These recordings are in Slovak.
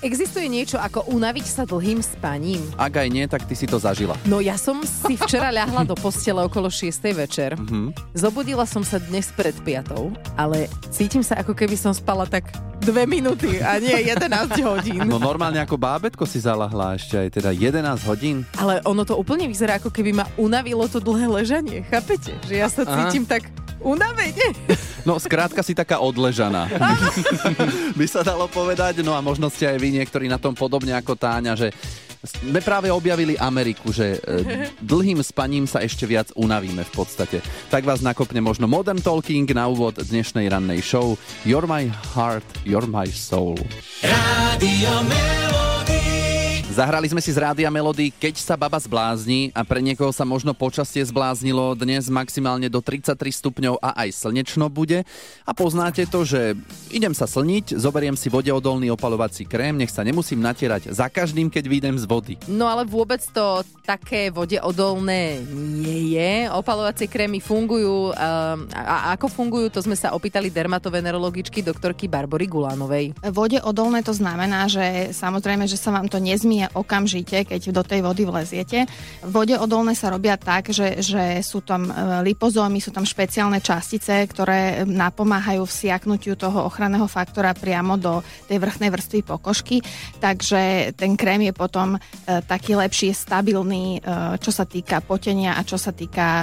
Existuje niečo ako unaviť sa dlhým spaním? Ak aj nie, tak ty si to zažila. No ja som si včera ľahla do postele okolo 6. večer. Mhm. Zobudila som sa dnes pred 5. Ale cítim sa ako keby som spala tak dve minúty a nie 11 hodín. No normálne ako bábetko si zalahla ešte aj teda 11 hodín. Ale ono to úplne vyzerá ako keby ma unavilo to dlhé ležanie. Chápete? Že ja sa Aha. cítim tak unavene. No skrátka si taká odležaná. By sa dalo povedať. No a možno ste aj vy niektorí na tom podobne ako Táňa, že sme práve objavili Ameriku, že e, dlhým spaním sa ešte viac unavíme v podstate. Tak vás nakopne možno Modern Talking na úvod dnešnej rannej show You're my heart, you're my soul. Rádio Melody. Zahrali sme si z Rádia Melody Keď sa baba zblázni a pre niekoho sa možno počasie zbláznilo dnes maximálne do 33 stupňov a aj slnečno bude. A poznáte to, že idem sa slniť, zoberiem si vodeodolný opalovací krém, nech sa nemusím natierať za každým, keď vyjdem z vody. No ale vôbec to také vodeodolné nie je. Opalovacie krémy fungujú. Um, a ako fungujú, to sme sa opýtali dermatovenerologičky doktorky Barbory Gulánovej. Vode odolné to znamená, že samozrejme, že sa vám to nezmie okamžite, keď do tej vody vleziete. Vode odolné sa robia tak, že, že sú tam e, lipozómy, sú tam špeciálne častice, ktoré napomáhajú vsiaknutiu toho ochranného faktora priamo do tej vrchnej vrstvy pokožky, takže ten krém je potom e, taký lepší, stabilný, e, čo sa týka potenia a čo sa týka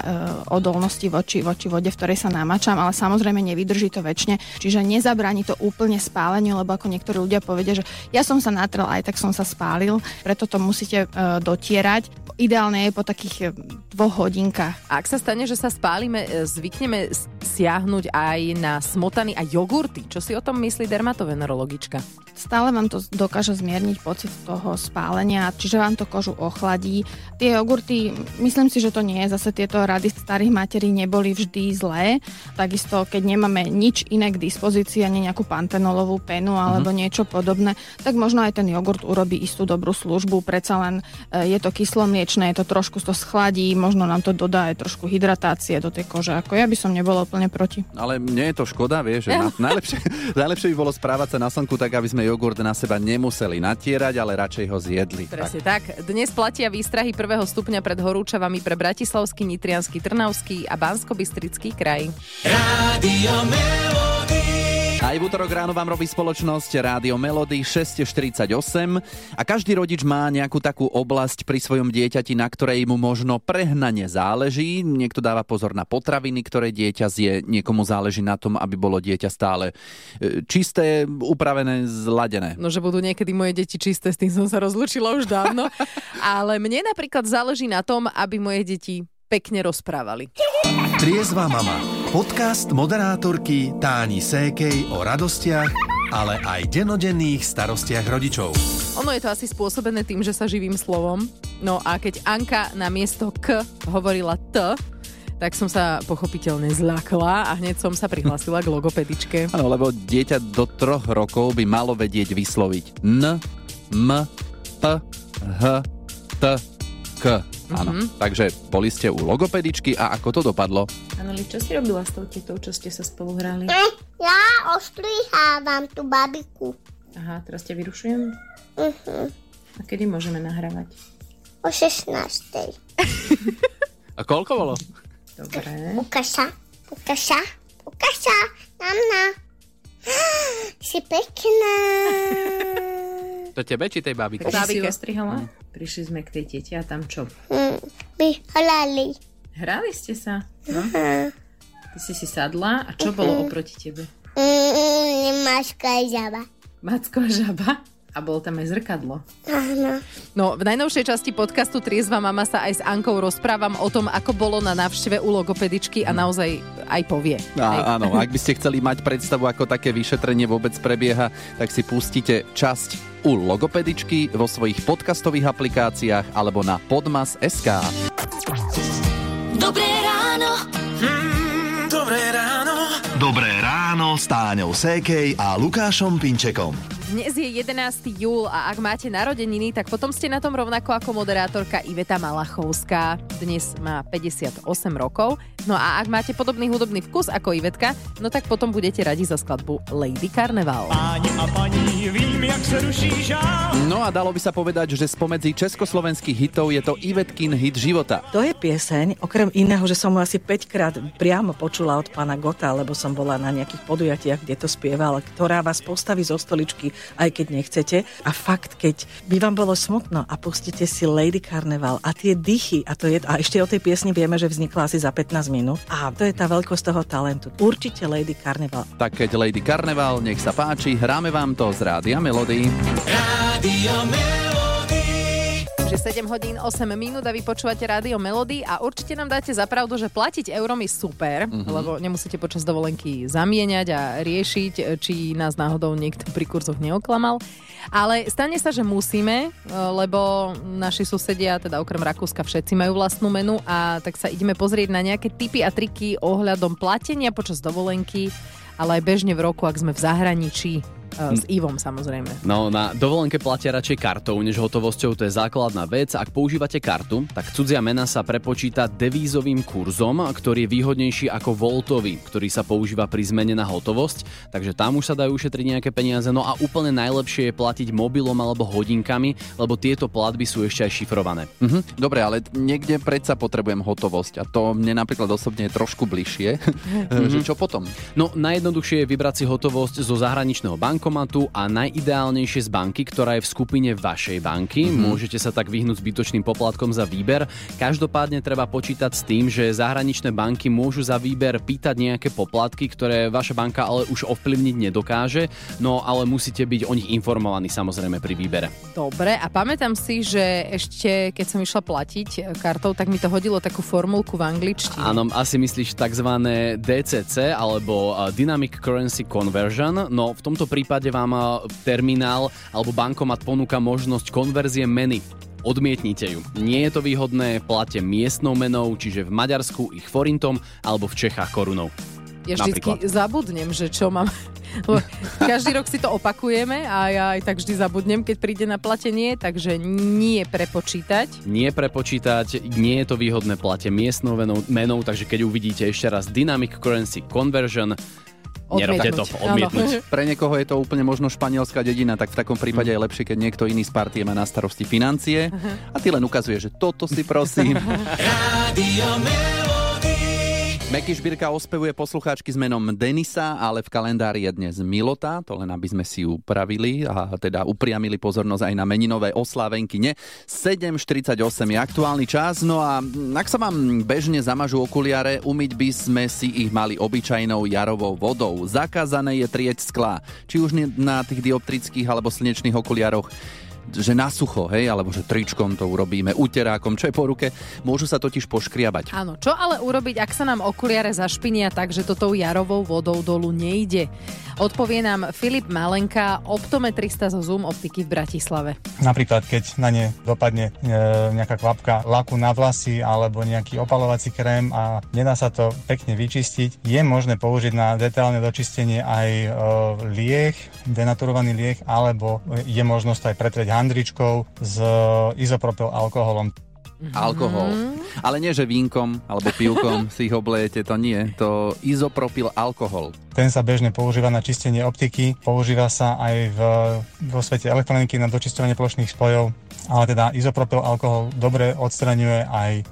odolnosti voči, voči vode, v ktorej sa namáčam, ale samozrejme nevydrží to väčšine, čiže nezabráni to úplne spáleniu, lebo ako niektorí ľudia povedia, že ja som sa natrel, aj tak som sa spálil, preto to musíte e, dotierať. Ideálne je po takých e, dvoch hodinkách. Ak sa stane, že sa spálime, e, zvykneme siahnuť aj na smotany a jogurty. Čo si o tom myslí dermatovenerologička? Stále vám to dokáže zmierniť pocit toho spálenia, čiže vám to kožu ochladí. Tie jogurty, myslím si, že to nie je, zase tieto rady starých materí neboli vždy zlé. Takisto, keď nemáme nič iné k dispozícii, ani nejakú pantenolovú penu alebo niečo podobné, tak možno aj ten jogurt urobí istú dobrú službu. Predsa len e, je to kyslomliečné, je to trošku to schladí, možno nám to dodá aj trošku hydratácie do tej kože. Ako ja by som nebola úplne proti. Ale mne je to škoda, vieš, že na, najlepšie, najlepšie by bolo správať sa na slnku tak, aby sme jogurt na seba nemuseli natierať, ale radšej ho zjedli. Presne tak. Dnes platia výstrahy prvého stupňa pred horúčavami pre Bratislavský, Nitriansky, Trnavský a Banskobystrický kraj. Rádio Melody. Aj v útorok ráno vám robí spoločnosť Rádio Melody 648 a každý rodič má nejakú takú oblasť pri svojom dieťati, na ktorej mu možno prehnane záleží. Niekto dáva pozor na potraviny, ktoré dieťa zje, niekomu záleží na tom, aby bolo dieťa stále e, čisté, upravené, zladené. No, že budú niekedy moje deti čisté, s tým som sa rozlúčila už dávno. Ale mne napríklad záleží na tom, aby moje deti pekne rozprávali. Triezva mama. Podcast moderátorky Táni Sékej o radostiach, ale aj denodenných starostiach rodičov. Ono je to asi spôsobené tým, že sa živým slovom. No a keď Anka na miesto K hovorila T, tak som sa pochopiteľne zľakla a hneď som sa prihlásila k logopedičke. Áno, lebo dieťa do troch rokov by malo vedieť vysloviť N, M, P, H, T, K. Áno, Mhm. takže boli ste u logopedičky a ako to dopadlo? Anoli, čo si robila s tou tetou, čo ste sa spolu hrali? Ja ostrihávam tú babiku. Aha, teraz ťa vyrušujem? A kedy môžeme nahrávať? O 16. A koľko bolo? Dobre. Sa, ukáž sa, nám na. Si pekná. To tebe či tej babike? Takže si ostrihala? Prišli sme k tej tete a tam čo? Hm, by hrali. Hrali ste sa? No. Ty si si sadla a čo bolo oproti tebe? Mm, Maška je žaba. Macko žaba? A bolo tam aj zrkadlo. Áno. No, v najnovšej časti podcastu Triezva mama sa aj s Ankou rozprávam o tom, ako bolo na návšteve u logopedičky a naozaj aj povie. Á, áno, ak by ste chceli mať predstavu, ako také vyšetrenie vôbec prebieha, tak si pustite časť u logopedičky vo svojich podcastových aplikáciách alebo na podmas.sk. Dobré ráno. S Táňou Sékej a Lukášom Pinčekom. Dnes je 11. júl a ak máte narodeniny, tak potom ste na tom rovnako ako moderátorka Iveta Malachovská. Dnes má 58 rokov. No a ak máte podobný hudobný vkus ako Ivetka, no tak potom budete radi za skladbu Lady Carnival. Páni a paní, vím, jak se ruší žál. No a dalo by sa povedať, že spomedzi československých hitov je to Ivetkin hit života. To je pieseň, okrem iného, že som mu asi 5 krát priamo počula od pána Gota, lebo som bola na nejakých podujatiach, kde to spieval, ktorá vás postaví zo stoličky, aj keď nechcete. A fakt, keď by vám bolo smutno a pustíte si Lady Carnival a tie dychy, a, to je, a ešte o tej piesni vieme, že vznikla asi za 15 minút. A to je tá veľkosť toho talentu. Určite Lady Carnival. Tak keď Lady Carnival, nech sa páči, hráme vám to z Rádia Melody. Rádio Melody. Že 7 hodín 8 minút a vy počúvate rádio Melody a určite nám dáte za pravdu, že platiť eurom je super, mm-hmm. lebo nemusíte počas dovolenky zamieňať a riešiť, či nás náhodou niekto pri kurzoch neoklamal. Ale stane sa, že musíme, lebo naši susedia, teda okrem Rakúska, všetci majú vlastnú menu a tak sa ideme pozrieť na nejaké tipy a triky ohľadom platenia počas dovolenky, ale aj bežne v roku, ak sme v zahraničí. S Ivom samozrejme. No, na dovolenke platia radšej kartou než hotovosťou, to je základná vec. Ak používate kartu, tak cudzia mena sa prepočíta devízovým kurzom, ktorý je výhodnejší ako voltový, ktorý sa používa pri zmene na hotovosť, takže tam už sa dajú ušetriť nejaké peniaze. No a úplne najlepšie je platiť mobilom alebo hodinkami, lebo tieto platby sú ešte aj šifrované. Mhm. Dobre, ale niekde predsa potrebujem hotovosť a to mne napríklad osobne je trošku bližšie. že čo potom? No, najjednoduchšie je vybrať si hotovosť zo zahraničného bankomatu a najideálnejšie z banky, ktorá je v skupine vašej banky. Mm-hmm. Môžete sa tak vyhnúť zbytočným poplatkom za výber. Každopádne treba počítať s tým, že zahraničné banky môžu za výber pýtať nejaké poplatky, ktoré vaša banka ale už ovplyvniť nedokáže, no ale musíte byť o nich informovaní samozrejme pri výbere. Dobre, a pamätám si, že ešte keď som išla platiť e, kartou, tak mi to hodilo takú formulku v angličtine. Áno, asi myslíš tzv. DCC alebo uh, Dynamic Currency Conversion. No v tomto prípade vám uh, terminál alebo bankomat ponúka možnosť konverzie meny. Odmietnite ju. Nie je to výhodné, plate miestnou menou, čiže v Maďarsku ich forintom alebo v Čechách korunou. Ja vždycky napríklad. zabudnem, že čo mám. Každý rok si to opakujeme a ja aj tak vždy zabudnem, keď príde na platenie, takže nie prepočítať. Nie prepočítať, nie je to výhodné, plate miestnou menou, menou takže keď uvidíte ešte raz Dynamic Currency Conversion, nerobte to, Odmietnúť. Pre niekoho je to úplne možno španielská dedina, tak v takom prípade je lepšie, keď niekto iný z partie má na starosti financie a ty len ukazuje, že toto si prosím. Melody. Meky Šbírka ospevuje poslucháčky s menom Denisa, ale v kalendári je dnes Milota, to len aby sme si upravili a teda upriamili pozornosť aj na meninové oslávenky. Ne, 7.48 je aktuálny čas, no a ak sa vám bežne zamažú okuliare, umyť by sme si ich mali obyčajnou jarovou vodou. Zakázané je trieť sklá, či už na tých dioptrických alebo slnečných okuliaroch že na sucho, hej, alebo že tričkom to urobíme, uterákom, čo je po ruke, môžu sa totiž poškriabať. Áno, čo ale urobiť, ak sa nám okuliare zašpinia tak, že to tou jarovou vodou dolu nejde? Odpovie nám Filip Malenka, optometrista zo Zoom optiky v Bratislave. Napríklad, keď na ne dopadne e, nejaká kvapka laku na vlasy alebo nejaký opalovací krém a nedá sa to pekne vyčistiť, je možné použiť na detailné dočistenie aj e, lieh, denaturovaný lieh, alebo je možnosť aj pretrieť handričkou s izopropyl alkoholom. Alkohol. Ale nie, že vínkom alebo pivkom si ich oblejete, to nie. To izopropyl alkohol. Ten sa bežne používa na čistenie optiky, používa sa aj v, vo svete elektroniky na dočistovanie plošných spojov, ale teda izopropyl alkohol dobre odstraňuje aj e,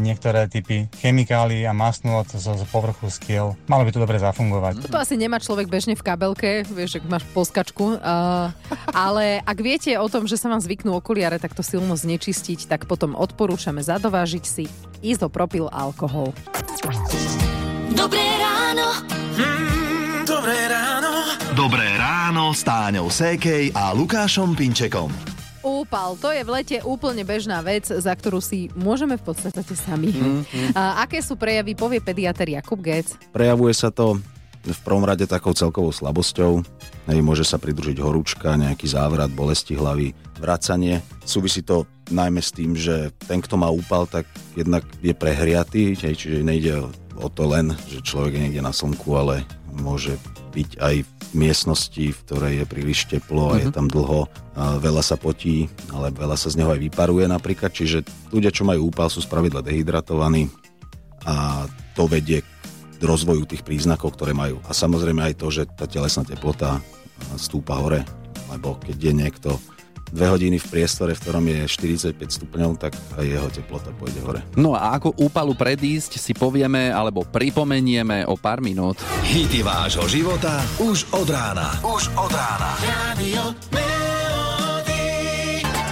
niektoré typy chemikálií a masnôt zo, zo povrchu skiel. Malo by to dobre zafungovať. Toto asi nemá človek bežne v kabelke, vieš, ak máš polskačku. Uh, ale ak viete o tom, že sa vám zvyknú okuliare takto silno znečistiť, tak potom odporúčame zadovážiť si izopropyl alkohol. Dobré ráno. Mm, dobré ráno. Dobré ráno s Táňou Sékej a Lukášom Pinčekom. Úpal, to je v lete úplne bežná vec, za ktorú si môžeme v podstate sami. A aké sú prejavy, povie pediater Jakub Gec. Prejavuje sa to v prvom rade takou celkovou slabosťou. Hej, môže sa pridružiť horúčka, nejaký závrat, bolesti hlavy, vracanie. Súvisí to najmä s tým, že ten, kto má úpal, tak jednak je prehriatý, hej, čiže nejde o to len, že človek je niekde na slnku, ale môže byť aj v miestnosti, v ktorej je príliš teplo a je tam dlho, a veľa sa potí, ale veľa sa z neho aj vyparuje napríklad, čiže ľudia, čo majú úpal, sú spravidla dehydratovaní a to vedie k rozvoju tých príznakov, ktoré majú. A samozrejme aj to, že tá telesná teplota stúpa hore, lebo keď je niekto dve hodiny v priestore, v ktorom je 45 stupňov, tak aj jeho teplota pôjde hore. No a ako úpalu predísť si povieme alebo pripomenieme o pár minút. Hity vášho života už od rána. Už od rána. Radio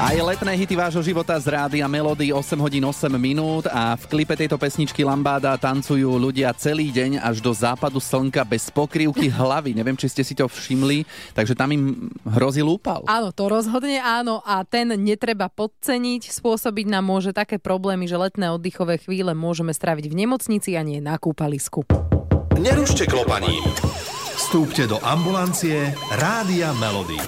Aj letné hity vášho života z rády a melódy 8 hodín 8 minút a v klipe tejto pesničky Lambáda tancujú ľudia celý deň až do západu slnka bez pokrývky hlavy. Neviem, či ste si to všimli, takže tam im hrozí lúpal. Áno, to rozhodne áno a ten netreba podceniť. Spôsobiť nám môže také problémy, že letné oddychové chvíle môžeme stráviť v nemocnici a nie na kúpalisku. Nerušte klopaním. Vstúpte do ambulancie Rádia Melody.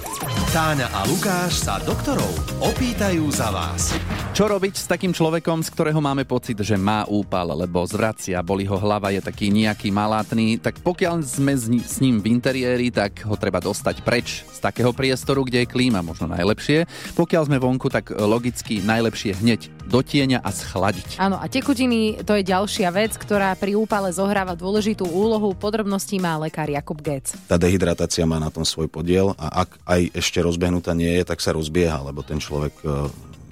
Táňa a Lukáš sa doktorov opýtajú za vás. Čo robiť s takým človekom, z ktorého máme pocit, že má úpal, lebo zvracia, boli ho hlava, je taký nejaký malátny, tak pokiaľ sme s ním v interiéri, tak ho treba dostať preč z takého priestoru, kde je klíma možno najlepšie. Pokiaľ sme vonku, tak logicky najlepšie hneď do tieňa a schladiť. Áno, a tekutiny to je ďalšia vec, ktorá pri úpale zohráva dôležitú úlohu. Podrobností má lekár Jakub Gec. Tá dehydratácia má na tom svoj podiel a ak aj ešte rozbehnutá nie je, tak sa rozbieha, lebo ten človek e,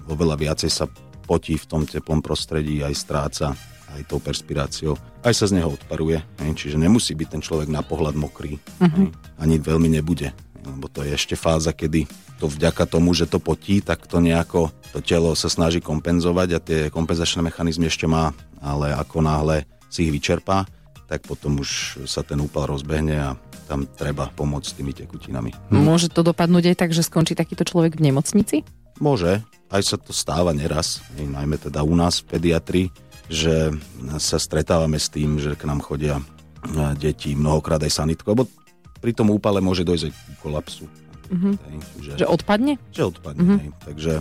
oveľa viacej sa potí v tom teplom prostredí, aj stráca aj tou perspiráciou, aj sa z neho odparuje. hej, Čiže nemusí byť ten človek na pohľad mokrý. hej, Ani veľmi nebude. Lebo to je ešte fáza, kedy to vďaka tomu, že to potí, tak to nejako to telo sa snaží kompenzovať a tie kompenzačné mechanizmy ešte má, ale ako náhle si ich vyčerpá, tak potom už sa ten úpal rozbehne a tam treba pomôcť s tými tekutinami. Môže to dopadnúť aj tak, že skončí takýto človek v nemocnici? Môže, aj sa to stáva neraz, najmä teda u nás v pediatrii, že sa stretávame s tým, že k nám chodia e, deti mnohokrát aj sanitko, lebo pri tom úpale môže dojsť aj ku kolapsu. Mhm. Hej, že, Že odpadne? že odpadne. Mhm. Hej. Takže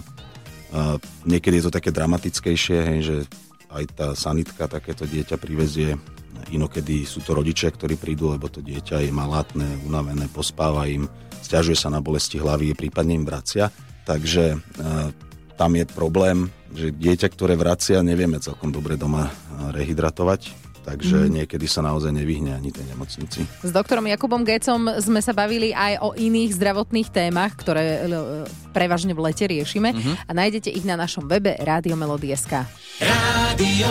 niekedy je to také dramatickejšie, hej, že aj tá sanitka takéto dieťa privezie. Inokedy sú to rodičia, ktorí prídu, lebo to dieťa je malátne, unavené, pospáva im, stiažuje sa na bolesti hlavy, prípadne im vracia. Takže uh, tam je problém, že dieťa, ktoré vracia, nevieme celkom dobre doma uh, rehydratovať. Takže Mhm. niekedy sa naozaj nevyhne ani tej nemocnici. S doktorom Jakubom Gecom sme sa bavili aj o iných zdravotných témach, ktoré l- prevažne v lete riešime Mhm. a nájdete ich na našom webe Radiomelody.sk. Radio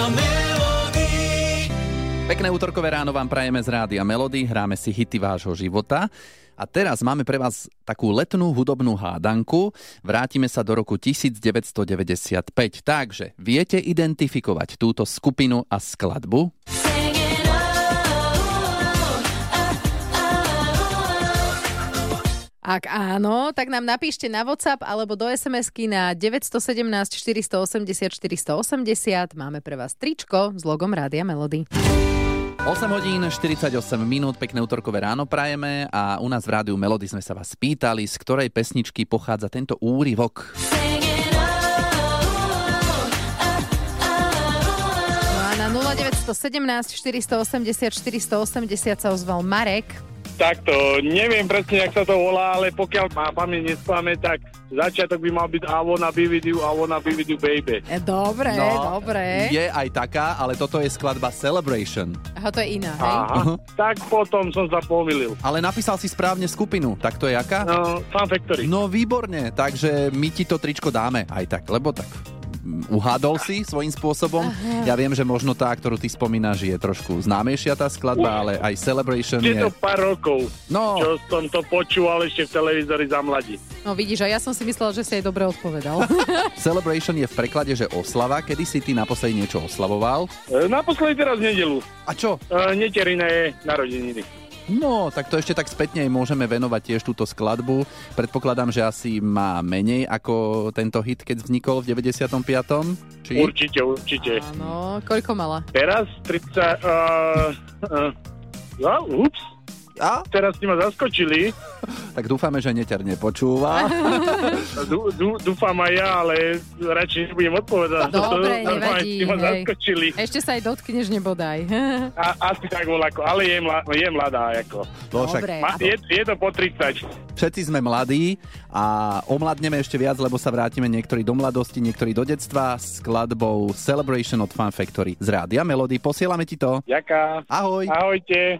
Pekné útorkové ráno vám prajeme z Rádia Melody, hráme si hity vášho života. A teraz máme pre vás takú letnú hudobnú hádanku. Vrátime sa do roku 1995. Takže viete identifikovať túto skupinu a skladbu? Ak áno, tak nám napíšte na WhatsApp alebo do SMS-ky na 917 480 480. Máme pre vás tričko s logom Rádia Melody. 8 hodín 48 minút, pekné útorkové ráno prajeme a u nás v rádiu Melody sme sa vás pýtali, z ktorej pesničky pochádza tento úryvok. No a na 0917 480 480 sa ozval Marek. Takto, neviem presne, jak sa to volá, ale pokiaľ má pamäť nesklame, tak začiatok by mal byť I wanna be with you, I wanna be with you, baby. E, Dobre, dobre. Je aj taká, ale toto je skladba Celebration. Aha, to je iná, hej? Aha, tak potom som sa pomýlil. Ale napísal si správne skupinu, tak to je aká? No, Fan Factory. No výborne, takže my ti to tričko dáme aj tak, lebo tak uhádol si svojím spôsobom. Ja viem, že možno tá, ktorú ty spomínaš, je trošku známejšia tá skladba, ale aj Celebration Je je... to pár rokov, No. čo som to počúval ešte v televízori za mladí. No vidíš, a ja som si myslela, že si aj dobre odpovedal. Celebration je v preklade, že oslava. Kedy si ty naposledy niečo oslavoval? E, Naposledy teraz v nedelu. A čo? E, Neteriné narodeniny. No, tak to ešte tak spätne aj môžeme venovať tiež túto skladbu. Predpokladám, že asi má menej ako tento hit, keď vznikol v 95. Či? Určite, určite. No, koľko mala? Teraz 30... Uh, uh, no, ups. A? Teraz ste ma zaskočili. Tak dúfame, že neťar nepočúva. Dú, dú, dúfam aj ja, ale radšej nebudem odpovedať. Dobre, To- nevadí. Ste ma zaskočili. Ešte sa aj dotkneš, nebodaj. A, asi tak bol ako, ale je, mla, je mladá ako. No, však Dobre. Ma, je, je to po 30. Všetci sme mladí a omladneme ešte viac, lebo sa vrátime niektorí do mladosti, niektorí do detstva s skladbou Celebration od Fun Factory z Rádia Melody. Posielame ti to. Ďaká. Ahoj. Ahojte.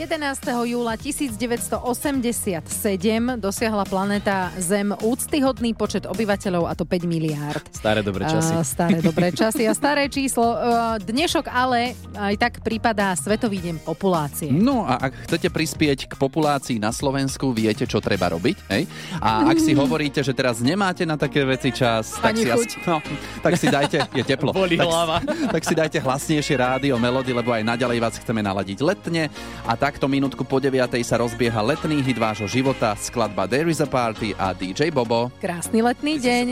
11. júla 1987 dosiahla planéta Zem úctyhodný počet obyvateľov a to 5 miliárd. Staré dobré časy. A, staré dobré časy a staré číslo. A, Dnešok ale aj tak prípadá Svetový deň populácie. No a ak chcete prispieť k populácii na Slovensku, viete, čo treba robiť. Hej? A ak si hovoríte, že teraz nemáte na také veci čas, tak Ani si, chuť. asi, no, tak si dajte, je teplo, Bolí tak, hlava. tak si dajte hlasnejšie rádio Melody, lebo aj naďalej vás chceme naladiť letne. A takto minútku po 9. sa rozbieha letný hit vášho života, skladba There is a Party a DJ Bobo. Krásny letný deň.